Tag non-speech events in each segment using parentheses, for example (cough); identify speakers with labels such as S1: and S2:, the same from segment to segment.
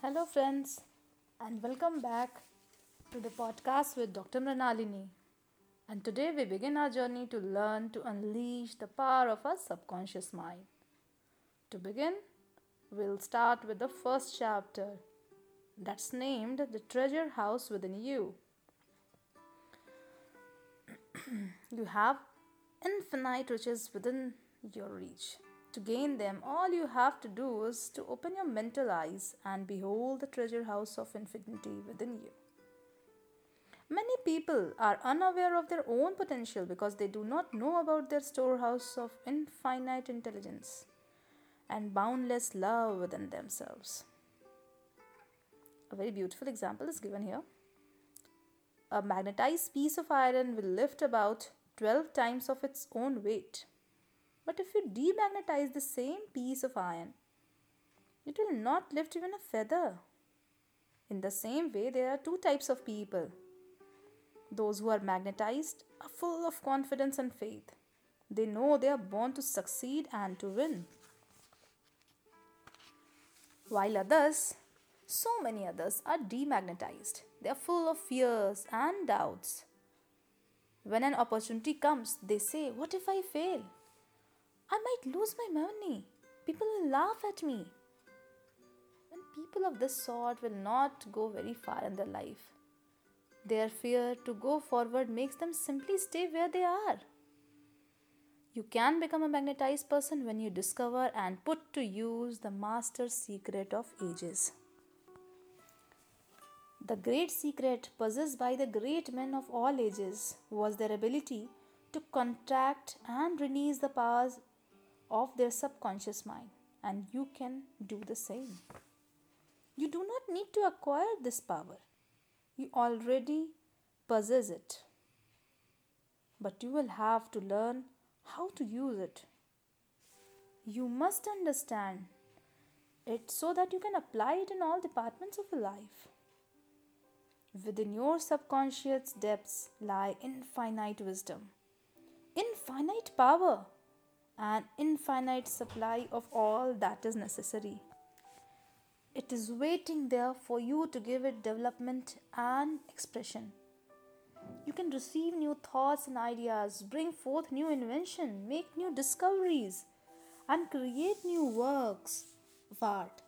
S1: Hello, friends, and welcome back to the podcast with Dr. Mrinalini. And today we begin our journey to learn to unleash the power of our subconscious mind. To begin, we'll start with the first chapter that's named The Treasure House Within You. (clears throat) you have infinite riches within your reach. To gain them, all you have to do is to open your mental eyes and behold the treasure house of infinity within you. Many people are unaware of their own potential because they do not know about their storehouse of infinite intelligence and boundless love within themselves. A very beautiful example is given here. A magnetized piece of iron will lift about 12 times of its own weight. But if you demagnetize the same piece of iron, it will not lift even a feather. In the same way, there are two types of people. Those who are magnetized are full of confidence and faith. They know they are born to succeed and to win. While others, so many others, are demagnetized. They are full of fears and doubts. When an opportunity comes, they say, What if I fail? Might lose my money. People will laugh at me. And people of this sort will not go very far in their life. Their fear to go forward makes them simply stay where they are. You can become a magnetized person when you discover and put to use the master secret of ages. The great secret possessed by the great men of all ages was their ability to contract and release the powers of their subconscious mind, and you can do the same. You do not need to acquire this power, you already possess it. But you will have to learn how to use it. You must understand it so that you can apply it in all departments of your life. Within your subconscious depths lie infinite wisdom, infinite power an infinite supply of all that is necessary. It is waiting there for you to give it development and expression. You can receive new thoughts and ideas, bring forth new invention, make new discoveries, and create new works of art.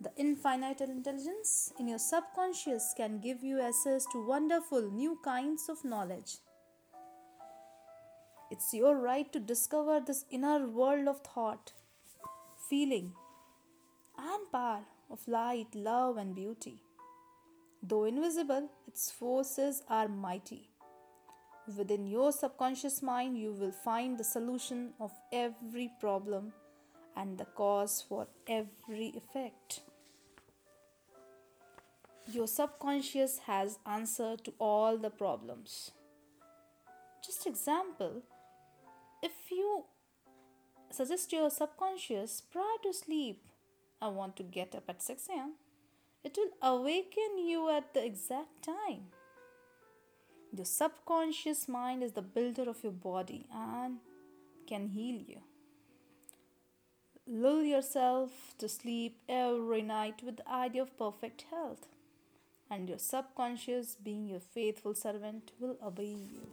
S1: The infinite intelligence in your subconscious can give you access to wonderful new kinds of knowledge. It's your right to discover this inner world of thought, feeling, and power of light, love, and beauty. Though invisible, its forces are mighty. Within your subconscious mind, you will find the solution of every problem and the cause for every effect. Your subconscious has answer to all the problems. Just example, if you suggest to your subconscious prior to sleep, I want to get up at 6 am, it will awaken you at the exact time. Your subconscious mind is the builder of your body and can heal you. Lull yourself to sleep every night with the idea of perfect health, and your subconscious, being your faithful servant, will obey you.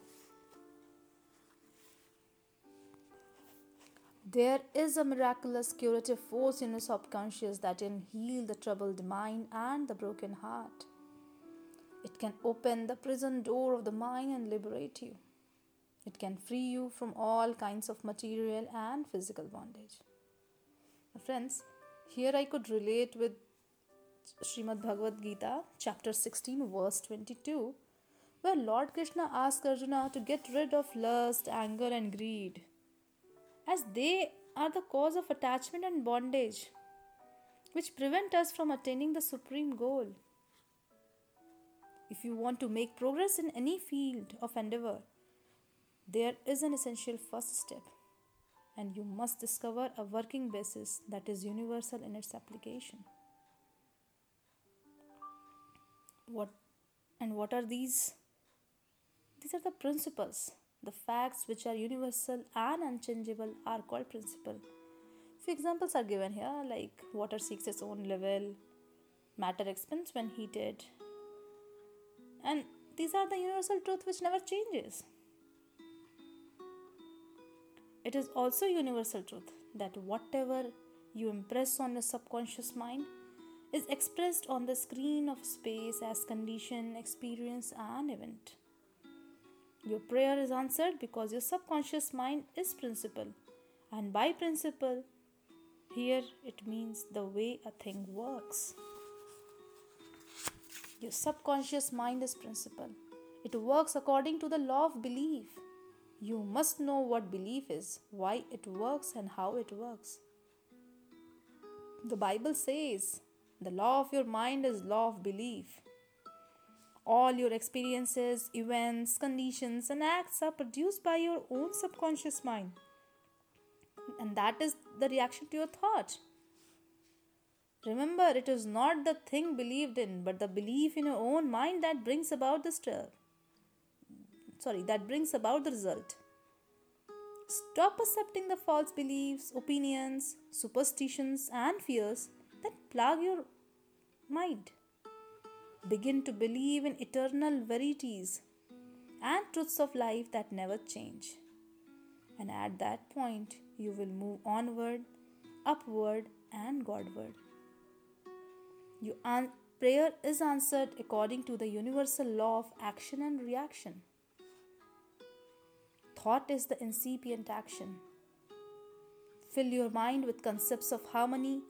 S1: There is a miraculous curative force in your subconscious that can heal the troubled mind and the broken heart. It can open the prison door of the mind and liberate you. It can free you from all kinds of material and physical bondage. Friends, here I could relate with Srimad Bhagavad Gita, chapter 16, verse 22, where Lord Krishna asks Arjuna to get rid of lust, anger, and greed as they are the cause of attachment and bondage, which prevent us from attaining the supreme goal. If you want to make progress in any field of endeavor, there is an essential first step, and you must discover a working basis that is universal in its application. What and what are these? These are the principles the facts which are universal and unchangeable are called principle. Few examples are given here like water seeks its own level, Matter expands when heated. And these are the universal truth which never changes. It is also universal truth that whatever you impress on your subconscious mind is expressed on the screen of space as condition, experience, and event. Your prayer is answered because your subconscious mind is principle, and by principle, here it means the way a thing works. Your subconscious mind is principle. It works according to the law of belief. You must know what belief is, why it works, and how it works. The Bible says the law of your mind is law of belief. All your experiences, events, conditions, and acts are produced by your own subconscious mind. And that is the reaction to your thought. Remember, it is not the thing believed in, but the belief in your own mind that brings about the stir. Sorry, that brings about the result. Stop accepting the false beliefs, opinions, superstitions, and fears that plague your mind. Begin to believe in eternal verities and truths of life that never change. And at that point, you will move onward, upward, and Godward. Your an- prayer is answered according to the universal law of action and reaction. Thought is the incipient action. Fill your mind with concepts of harmony,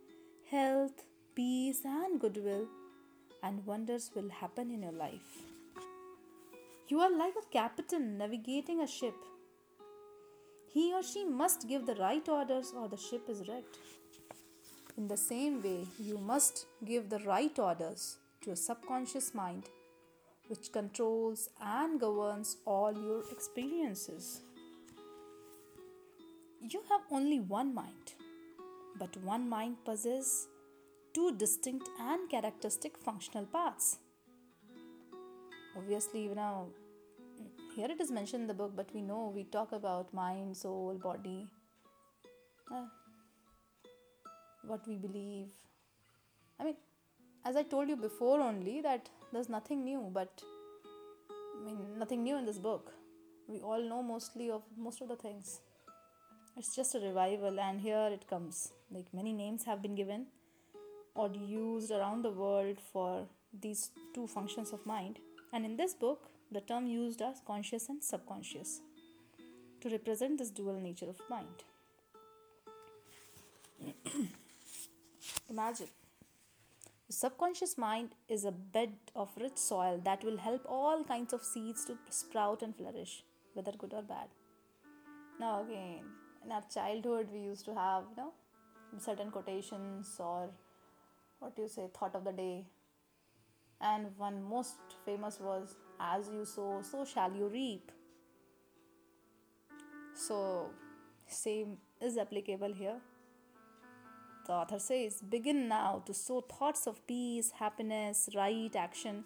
S1: health, peace, and goodwill, and wonders will happen in your life. You are like a captain navigating a ship. He or she must give the right orders, or the ship is wrecked. In the same way, you must give the right orders to a subconscious mind which controls and governs all your experiences. You have only one mind, but one mind possesses two distinct and characteristic functional parts. Obviously, you know, here it is mentioned in the book, but we know we talk about mind, soul, body, uh, what we believe. I mean, as I told you before, only that there's nothing new, but I mean, nothing new in this book. We all know mostly of most of the things. It's just a revival, and here it comes. Like many names have been given or used around the world for these two functions of mind. And in this book, the term used as conscious and subconscious to represent this dual nature of mind. (coughs) Imagine the subconscious mind is a bed of rich soil that will help all kinds of seeds to sprout and flourish, whether good or bad. Now, again, in our childhood we used to have you know certain quotations or what do you say thought of the day. And one most famous was as you sow so shall you reap. So same is applicable here. The author says begin now to sow thoughts of peace happiness right action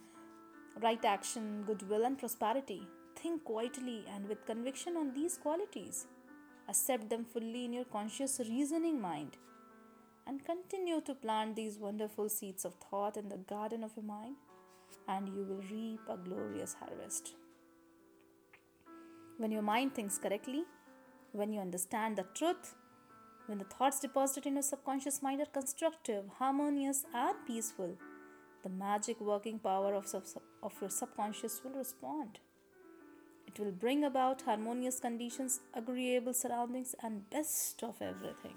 S1: right action goodwill and prosperity. Think quietly and with conviction on these qualities. Accept them fully in your conscious reasoning mind and continue to plant these wonderful seeds of thought in the garden of your mind, and you will reap a glorious harvest. When your mind thinks correctly, when you understand the truth, when the thoughts deposited in your subconscious mind are constructive, harmonious, and peaceful, the magic working power of, sub- of your subconscious will respond. It will bring about harmonious conditions, agreeable surroundings, and best of everything.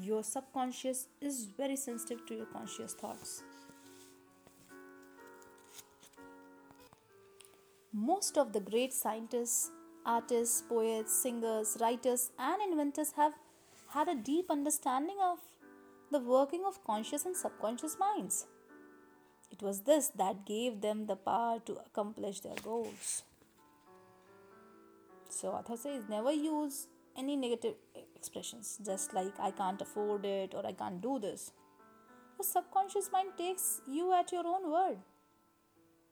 S1: Your subconscious is very sensitive to your conscious thoughts. Most of the great scientists, artists, poets, singers, writers, and inventors have had a deep understanding of the working of conscious and subconscious minds. It was this that gave them the power to accomplish their goals. So, author says never use any negative expressions, just like I can't afford it or I can't do this. Your subconscious mind takes you at your own word.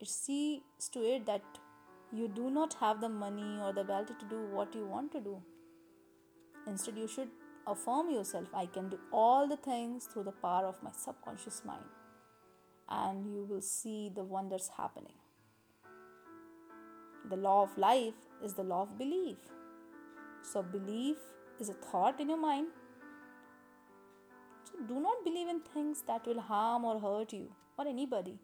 S1: It sees to it that you do not have the money or the ability to do what you want to do. Instead, you should affirm yourself I can do all the things through the power of my subconscious mind, and you will see the wonders happening. The law of life is the law of belief. So, belief is a thought in your mind. So, do not believe in things that will harm or hurt you or anybody.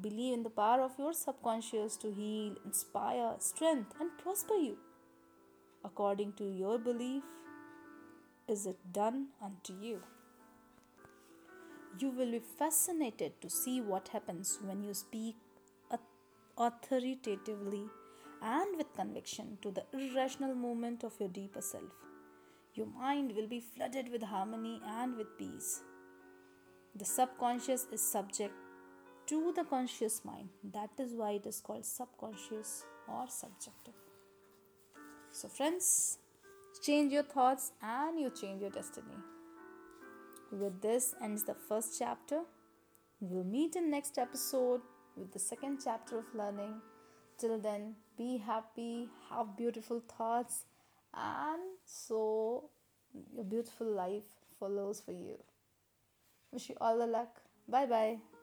S1: Believe in the power of your subconscious to heal, inspire, strength, and prosper you. According to your belief, is it done unto you. You will be fascinated to see what happens when you speak authoritatively and with conviction to the irrational movement of your deeper self. Your mind will be flooded with harmony and with peace. The subconscious is subject to the conscious mind. That is why it is called subconscious or subjective. So, friends, change your thoughts and you change your destiny. With this ends the first chapter. We'll meet in next episode with the second chapter of learning. Till then, be happy, have beautiful thoughts, and so your beautiful life follows for you. Wish you all the luck. Bye bye.